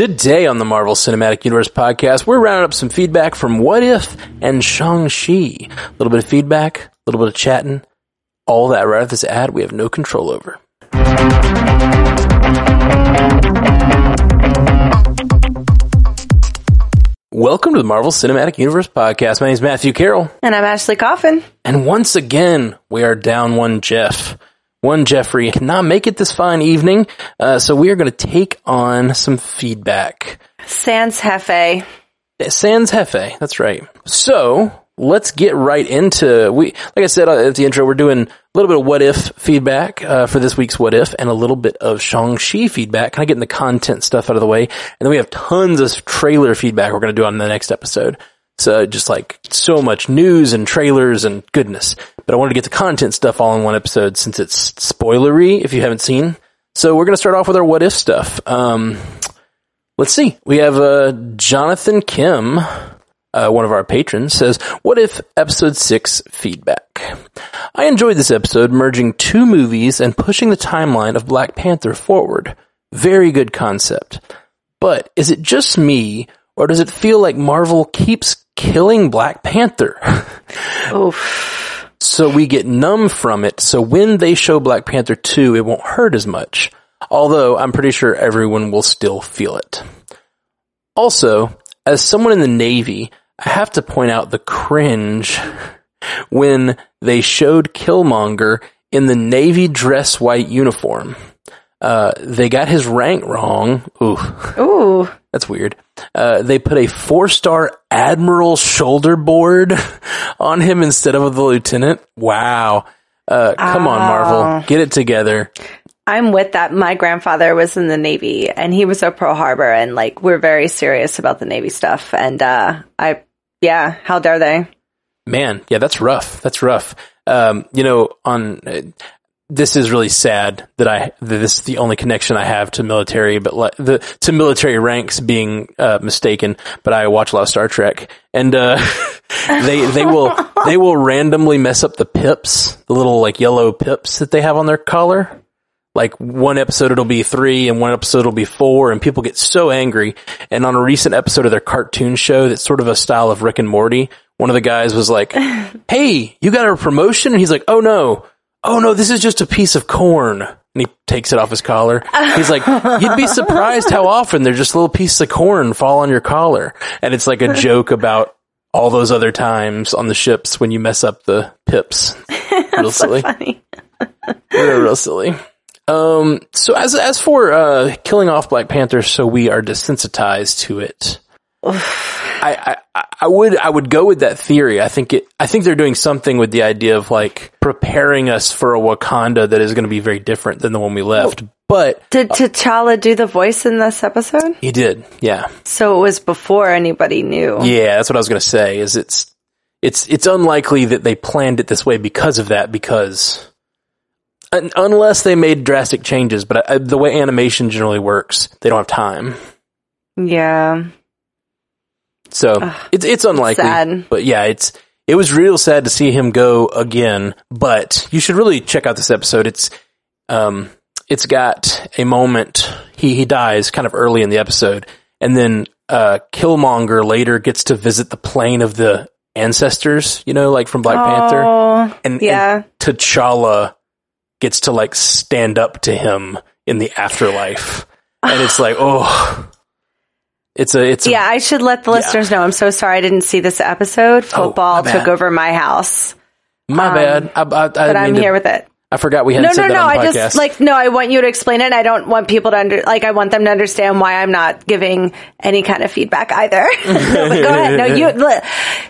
Today on the Marvel Cinematic Universe podcast, we're rounding up some feedback from What If and Shang-Chi. A little bit of feedback, a little bit of chatting, all that right after this ad we have no control over. Welcome to the Marvel Cinematic Universe podcast. My name is Matthew Carroll. And I'm Ashley Coffin. And once again, we are down one Jeff. One Jeffrey cannot make it this fine evening, uh, so we are going to take on some feedback. Sans Hefe. Sans Hefe, that's right. So, let's get right into, we, like I said uh, at the intro, we're doing a little bit of what if feedback, uh, for this week's what if and a little bit of Shang-Chi feedback, kind of getting the content stuff out of the way. And then we have tons of trailer feedback we're going to do on the next episode. So just like so much news and trailers and goodness. But I wanted to get the content stuff all in one episode since it's spoilery if you haven't seen. So we're going to start off with our what if stuff. Um, let's see. We have, uh, Jonathan Kim, uh, one of our patrons says, what if episode six feedback? I enjoyed this episode merging two movies and pushing the timeline of Black Panther forward. Very good concept. But is it just me or does it feel like Marvel keeps killing Black Panther? Oof. so we get numb from it. So when they show Black Panther 2, it won't hurt as much. Although I'm pretty sure everyone will still feel it. Also, as someone in the Navy, I have to point out the cringe when they showed Killmonger in the Navy dress white uniform. Uh, they got his rank wrong. Ooh. Ooh. That's weird. Uh, they put a four star admiral shoulder board on him instead of the lieutenant. Wow. Uh, come on, Marvel. Get it together. I'm with that. My grandfather was in the Navy and he was a Pearl Harbor and like we're very serious about the Navy stuff. And uh I yeah, how dare they? Man, yeah, that's rough. That's rough. Um, you know, on uh, this is really sad that I that this is the only connection I have to military, but like the to military ranks being uh, mistaken. But I watch a lot of Star Trek, and uh, they they will they will randomly mess up the pips, the little like yellow pips that they have on their collar. Like one episode it'll be three, and one episode it'll be four, and people get so angry. And on a recent episode of their cartoon show, that's sort of a style of Rick and Morty. One of the guys was like, "Hey, you got a promotion?" And he's like, "Oh no." Oh no, this is just a piece of corn. And he takes it off his collar. He's like, you'd be surprised how often there's just little pieces of corn fall on your collar. And it's like a joke about all those other times on the ships when you mess up the pips. Real silly. Funny. real, real silly. Um, so as, as for, uh, killing off Black Panther so we are desensitized to it, I, I, I would, I would go with that theory. I think it, I think they're doing something with the idea of like preparing us for a Wakanda that is going to be very different than the one we left. But Did uh, T'Challa do the voice in this episode? he did, yeah, So it was before anybody knew. yeah. That's what I was going to say. Is it's, it's, it's unlikely that they planned it this way because of that. Because un- unless they made drastic changes, but I, the way animation generally works, they don't have time. Yeah. So it's it's unlikely. sad. But yeah, it's it was real sad to see him go again. But you should really check out this episode. It's um it's got a moment he he dies kind of early in the episode, and then uh Killmonger later gets to visit the plane of the ancestors. You know, like from Black Panther, Oh, and, yeah. and T'Challa gets to like stand up to him in the afterlife, and it's like oh. It's a, it's a, yeah, I should let the listeners know. I'm so sorry I didn't see this episode. Oh, Football Oh, took over my house, my bad. Um, I, I, I but I'm to- here with it. I forgot we hadn't no, said that no. the I podcast. just like no. I want you to explain it. I don't want people to under like. I want them to understand why I'm not giving any kind of feedback either. no, but go ahead. No, you.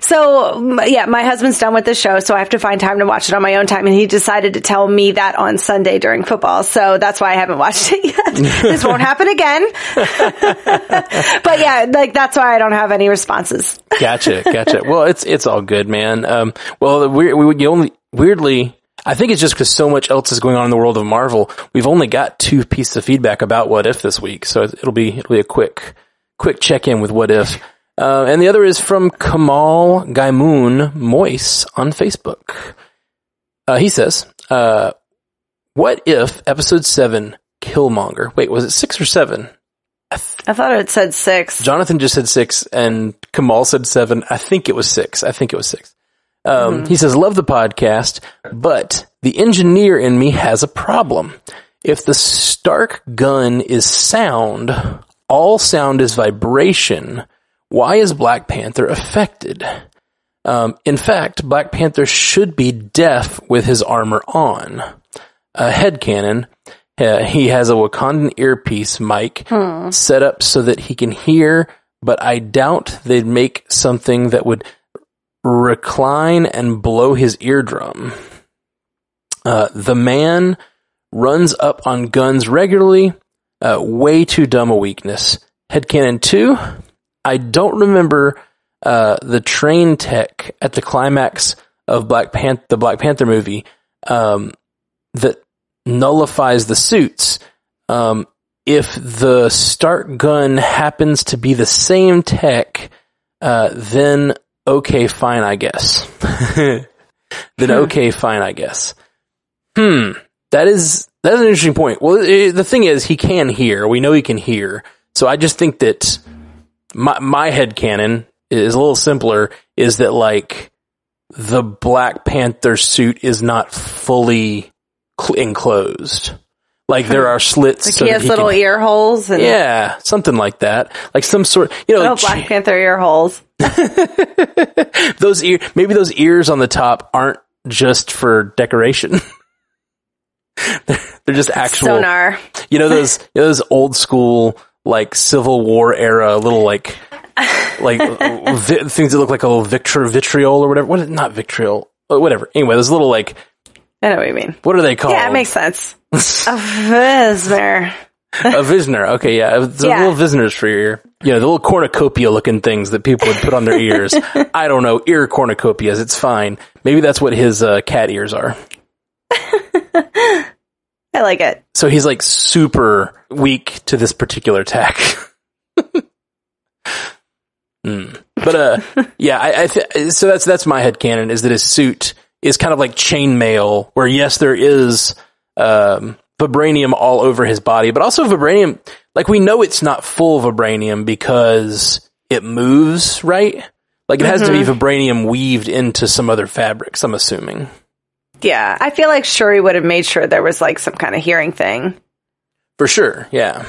So yeah, my husband's done with the show, so I have to find time to watch it on my own time, and he decided to tell me that on Sunday during football. So that's why I haven't watched it yet. this won't happen again. but yeah, like that's why I don't have any responses. gotcha, gotcha. Well, it's it's all good, man. Um, well, we we you only weirdly. I think it's just because so much else is going on in the world of Marvel. We've only got two pieces of feedback about What If this week, so it'll be it'll be a quick quick check in with What If. Uh, and the other is from Kamal Gaimun Moise on Facebook. Uh, he says, uh, "What if Episode Seven Killmonger? Wait, was it six or seven? I thought it said six. Jonathan just said six, and Kamal said seven. I think it was six. I think it was six. Um, He says, "Love the podcast, but the engineer in me has a problem. If the Stark gun is sound, all sound is vibration. Why is Black Panther affected? Um, in fact, Black Panther should be deaf with his armor on. A headcanon. Uh, he has a Wakandan earpiece mic set up so that he can hear, but I doubt they'd make something that would recline and blow his eardrum. Uh, the man runs up on guns regularly. Uh, way too dumb a weakness. Headcanon 2. I don't remember uh, the train tech at the climax of Black Pan- the Black Panther movie um, that nullifies the suits. Um, if the Stark gun happens to be the same tech, uh, then okay, fine, I guess. then okay, fine, I guess. Hmm, that is that's an interesting point. Well, i the thing is, he can hear. We know he can hear. So I just think that my my head canon is a little simpler. Is that like the Black Panther suit is not fully cl- enclosed? Like there are slits. Like so he has little can- ear holes and Yeah, something like that. Like some sort, you know, Black Panther ear holes. those ear, maybe those ears on the top aren't just for decoration. they're, they're just actual, Sonar. you know, those, you know, those old school, like Civil War era, little like, like vi- things that look like a little victor vitriol or whatever. What, not vitriol, whatever. Anyway, those little like, I know what you mean. what are they called? Yeah, it makes sense. A Visner. a Visner. Okay, yeah, the Yeah. little Visners for your ear. You know, the little cornucopia looking things that people would put on their ears. I don't know, ear cornucopias. It's fine. Maybe that's what his uh, cat ears are. I like it. So he's like super weak to this particular attack. Hmm. But uh, yeah, I, I th- so that's that's my head canon is that his suit is kind of like chainmail, where yes, there is um, vibranium all over his body, but also vibranium. Like we know it's not full vibranium because it moves, right? Like it has to be vibranium weaved into some other fabrics. I'm assuming. Yeah, I feel like Shuri would have made sure there was like some kind of hearing thing. For sure, yeah.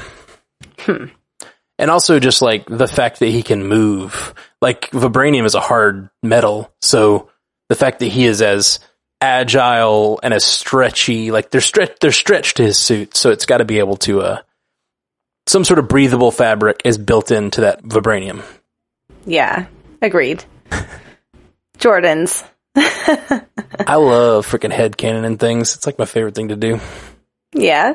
And also just like the fact that he can move. Like vibranium is a hard metal, so the fact that he is as agile and as stretchy, like they're stretch they're stretched to his suit, so it's got to be able to uh some sort of breathable fabric is built into that vibranium. Yeah, agreed. Jordans. I love freaking head canon and things. It's like my favorite thing to do. Yeah.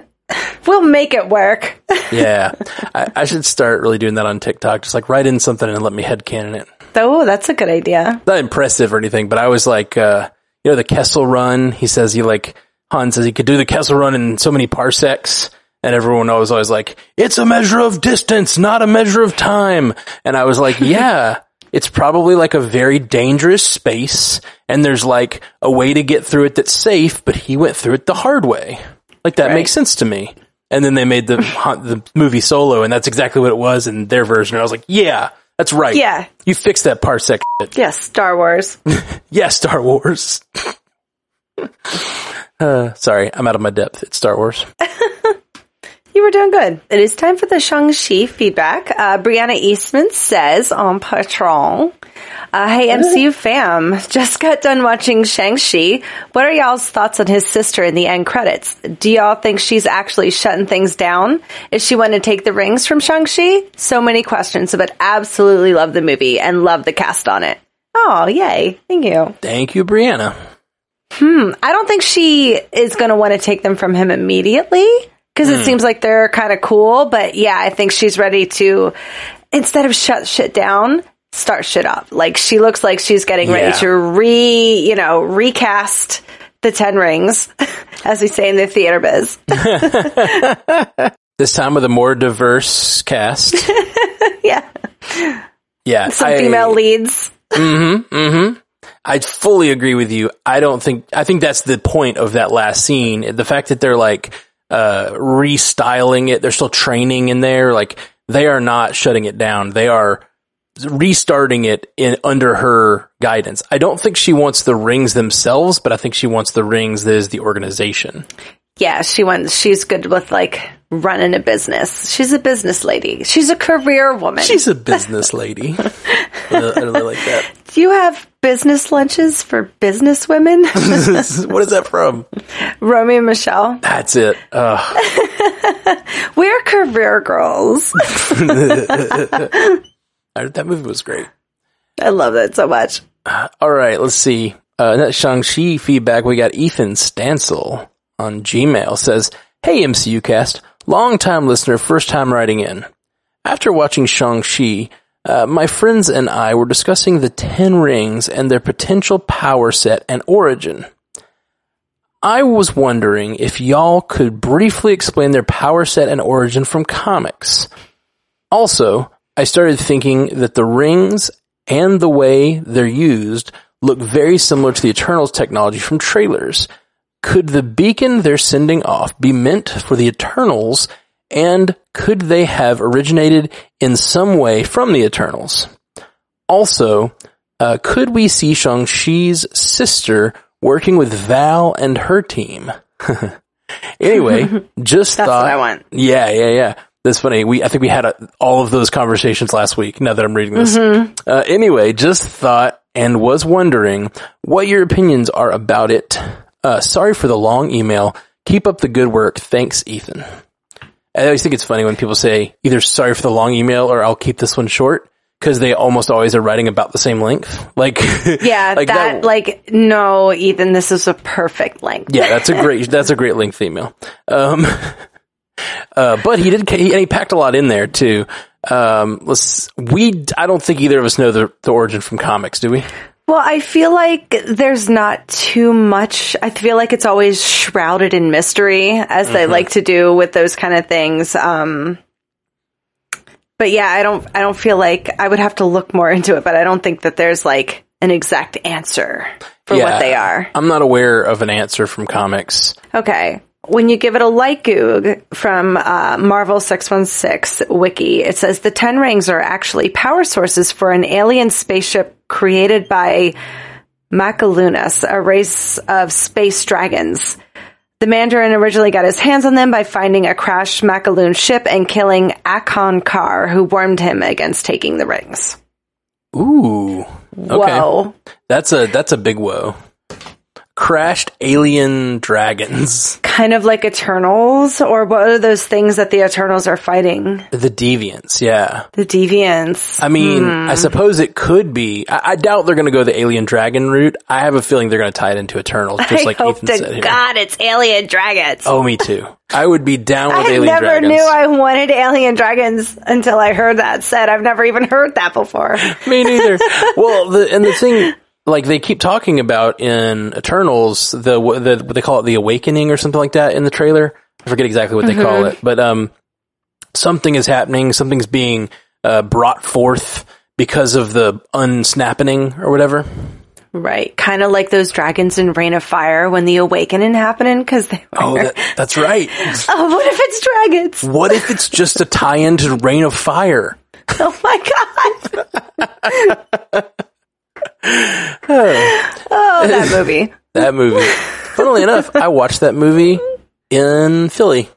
We'll make it work. Yeah. I, I should start really doing that on TikTok. Just like write in something and let me head canon it. Oh, that's a good idea. not impressive or anything, but I was like, uh, you know, the Kessel run. He says he like Han says he could do the Kessel run in so many parsecs, and everyone was always like, "It's a measure of distance, not a measure of time." And I was like, "Yeah." It's probably like a very dangerous space, and there's like a way to get through it that's safe, but he went through it the hard way. Like that Right. makes sense to me. And then they made the the movie Solo, and that's exactly what it was in their version. And I was like, "Yeah, that's right. Yeah. you fixed that parsec." Shit. Yes, Star Wars. Yeah, Star Wars. uh, sorry, I'm out of my depth. It's Star Wars. You were doing good. It is time for the Shang-Chi feedback. Uh, Brianna Eastman says on Patreon, uh, Hey MCU fam, just got done watching Shang-Chi. What are y'all's thoughts on his sister in the end credits? Do y'all think she's actually shutting things down? Is she want to take the rings from Shang-Chi? So many questions, but absolutely love the movie and love the cast on it. Oh, yay. Thank you. Thank you, Brianna. Hmm. I don't think she is going to want to take them from him immediately because it seems like they're kind of cool. But yeah, I think she's ready to, instead of shut shit down, start shit up. Like she looks like she's getting Yeah. ready to re, you know, recast the Ten Rings, as we say in the theater biz. This time with a more diverse cast. yeah, Yeah, some I- female leads. Hmm. Hmm. I fully agree with you. I don't think I think that's the point of that last scene. The fact that they're like uh restyling it, they're still training in there. Like they are not shutting it down. They are restarting it in under her guidance. I don't think she wants the rings themselves, but I think she wants the rings that is the organization. Yeah, she wants. She's good with like running a business. She's a business lady. She's a career woman. She's a business lady. I really like that. Do you have business lunches for business women? what is that from? Romy and Michelle. That's it. We're career girls. that movie was great. I love that so much. All right, let's see. Uh, that Shang-Chi feedback, we got Ethan Stansel on Gmail says, Hey MCU cast, long time listener, first time writing in. After watching Shang-Chi, uh, my friends and I were discussing the Ten Rings and their potential power set and origin. I was wondering if y'all could briefly explain their power set and origin from comics. Also, I started thinking that the rings and the way they're used look very similar to the Eternals technology from trailers. Could the beacon they're sending off be meant for the Eternals and could they have originated in some way from the Eternals? Also, uh, could we see Shang-Chi's sister working with Val and her team? anyway, just That's thought. what I want. Yeah, yeah, yeah. That's funny. We, I think we had a, all of those conversations last week. Now that I'm reading this. Uh, anyway, just thought and was wondering what your opinions are about it. Uh, sorry for the long email. Keep up the good work. Thanks, Ethan. I always think it's funny when people say either sorry for the long email or I'll keep this one short because they almost always are writing about the same length. Like, Yeah, like that, like no, Ethan, this is a perfect length. yeah, that's a great that's a great length email. Um, uh, but he did he, and he packed a lot in there too. Um, let's we I don't think either of us know the the origin from comics, do we? Well, I feel like there's not too much. I feel like it's always shrouded in mystery, as they like to do with those kind of things. Um, but yeah, I don't. I don't feel like I would have to look more into it. But I don't think that there's like an exact answer for Yeah. what they are. I'm not aware of an answer from comics. Okay. When you give it a like goog from uh, Marvel 616 wiki, it says the Ten Rings are actually power sources for an alien spaceship created by Makluans, a race of space dragons. The Mandarin originally got his hands on them by finding a crashed Makluan ship and killing Axonn-Karr, who warned him against taking the rings. Ooh, okay, Whoa. that's a that's a big whoa. Crashed alien dragons, Kind of like Eternals, or what are those things that the Eternals are fighting? the deviants. Yeah, The Deviants. I mean, Hmm. I suppose it could be. I, I doubt they're going to go the alien dragon route. I have a feeling they're going to tie it into Eternals, just I like hope Ethan to said here. God it's alien dragons. Oh, me too. I would be down with I alien dragons. I never knew I wanted alien dragons until I heard that said. I've never even heard that before. Me neither. well, the, and the thing, like they keep talking about in Eternals, the, the what they call it the Awakening or something like that in the trailer. I forget exactly what they call Mm-hmm. it, but um, something is happening. Something's being uh, brought forth because of the unsnapping or whatever. Right. Kind of like those dragons in Reign of Fire when the awakening happening because they were. Oh, that, that's right. Oh, what if it's dragons? What if it's just a tie-in to Reign of Fire? Oh my God. oh, that movie. That movie. Funnily enough, I watched that movie in Philly.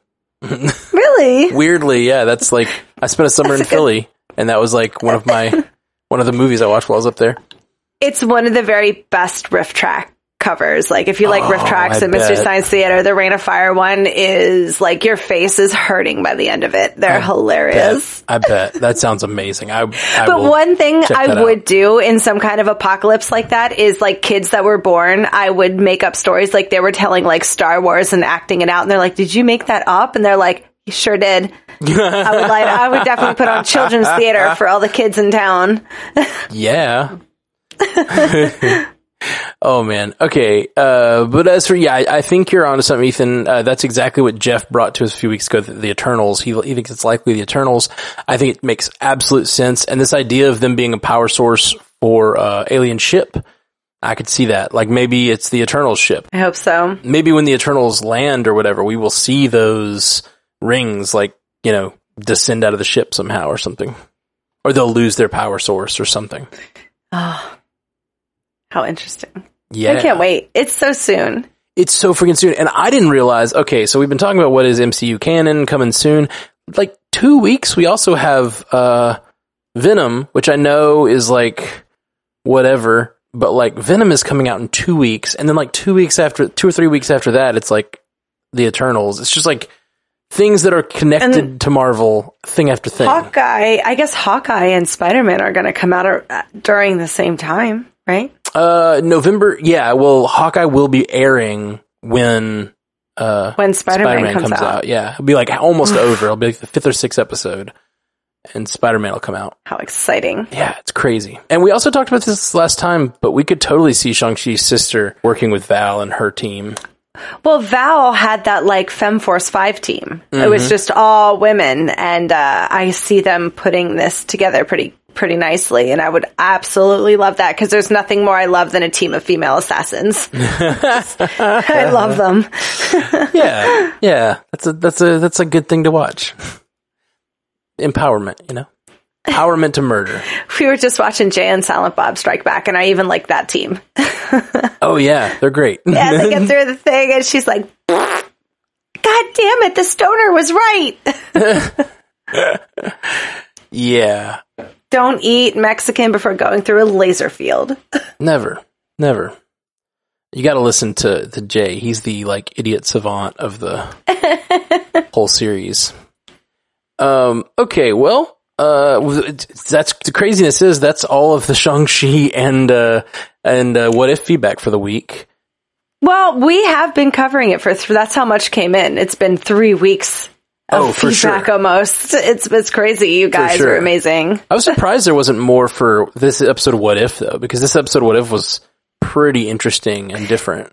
Really? Weirdly, yeah, that's like I spent a summer in Philly, and that was like one of my one of the movies I watched while I was up there. It's one of the very best riff track covers. Like if you like riff Oh, tracks I Mystery bet. Science Theater, the Reign of Fire one is like your face is hurting by the end of it. They're hilarious. I bet that sounds amazing. I, I But one thing I would out. do in some kind of apocalypse like that is like kids that were born, I would make up stories like they were telling like Star Wars and acting it out. And they're like, did you make that up? And they're like, you sure did. I would like, I would definitely put on children's theater for all the kids in town. Yeah. oh man. Okay. Uh, but as for yeah, I, I think you're onto something, Ethan. Uh, that's exactly what Jeff brought to us a few weeks ago. The, the Eternals. He, he thinks it's likely the Eternals. I think it makes absolute sense. And this idea of them being a power source for uh, alien ship, I could see that. Like maybe it's the Eternals ship. I hope so. maybe when the Eternals land or whatever, we will see those rings like, you know, descend out of the ship somehow or something, or they'll lose their power source or something. Oh, how interesting. Yeah, I can't wait. It's so soon. It's so freaking soon, and I didn't realize. Okay, so we've been talking about what is MCU canon coming soon. Like two weeks, we also have uh Venom, which I know is like whatever, but like Venom is coming out in two weeks, and then like two weeks after, two or three weeks after that, it's like the Eternals. It's just like things that are connected And- to Marvel, thing after thing. Hawkeye, I guess Hawkeye and Spider Man are going to come out uh, during the same time, right? Uh, November, yeah. Well, Hawkeye will be airing when uh When Spider Man comes, out. Yeah, it'll be like almost over. It'll be like the fifth or sixth episode, and Spider Man will come out. How exciting. Yeah, it's crazy. And we also talked about this last time, but we could totally see Shang-Chi's sister working with Val and her team. Well, Val had that like FemForce 5 team. It Mm-hmm. was just all women, and uh, I see them putting this together pretty pretty nicely and I would absolutely love that because there's nothing more I love than a team of female assassins. I love them. Yeah, yeah. That's a that's a that's a good thing to watch. Empowerment, you know, empowerment to murder. We were just watching Jay and Silent Bob Strike Back and I even like that team. Oh yeah, they're great. Yeah, they get through the thing and she's like, God damn it, the stoner was right. yeah, Don't eat Mexican before going through a laser field. never, never. You got to listen to to Jay. He's the like idiot savant of the whole series. Um. Okay. Well. Uh. That's the craziness. Is that's all of the Shang Chi and uh and uh, what if feedback for the week. Well, we have been covering it for th- that's how much came in. It's been three weeks Oh, for feedback sure. almost. It's it's crazy. You guys sure. are amazing. I was surprised there wasn't more for this episode of What If though, because this episode of What If was pretty interesting and different.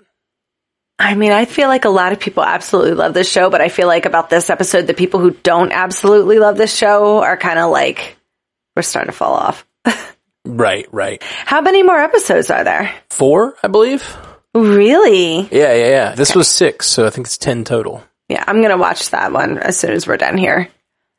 I mean, I feel like a lot of people absolutely love this show, but I feel like about this episode, the people who don't absolutely love this show are kind of like we're starting to fall off. Right, right. How many more episodes are there? Four, I believe. Really? Yeah, yeah, yeah. This was six, so I think it's ten total. Yeah, I'm gonna watch that one as soon as we're done here.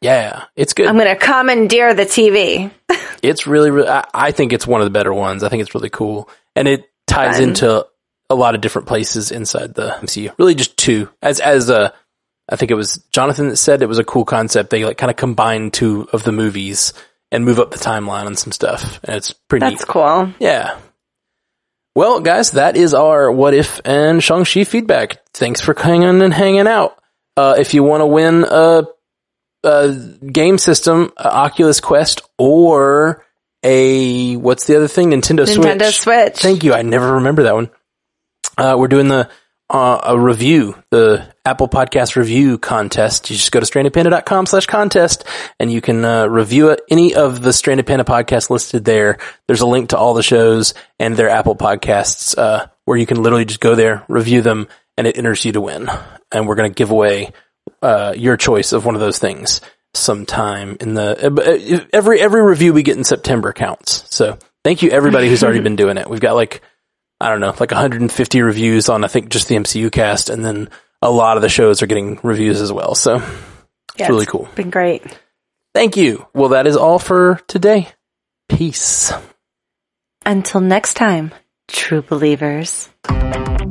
Yeah, it's good. I'm gonna commandeer the TV. it's really, really. I, I think it's one of the better ones. I think it's really cool, and it ties Fun. into a lot of different places inside the MCU. Really, just two. As as uh, I think it was Jonathan that said it was a cool concept. They like kind of combine two of the movies and move up the timeline on some stuff, and it's pretty That's neat. cool. Yeah. Well, guys, that is our what if and Shang-Chi feedback. Thanks for hanging and hanging out. Uh, if you want to win a, a game system, a Oculus Quest, or a, what's the other thing? Nintendo, Nintendo Switch. Nintendo Switch. Thank you. I never remember that one. Uh, we're doing the, uh, a review, the Apple Podcast review contest. You just go to strandedpanda.com slash contest and you can, uh, review any of the Stranded Panda podcasts listed there. There's a link to all the shows and their Apple podcasts, uh, where you can literally just go there, review them, and it enters you to win. And we're going to give away, uh, your choice of one of those things sometime in the, uh, every, every review we get in September counts. So thank you everybody who's already been doing it. We've got like, I don't know, like 150 reviews on I think just the MCU cast, and then a lot of the shows are getting reviews as well. So Yeah, really cool. Been great. thank you. Well, that is all for today. Peace. Until next time, true believers.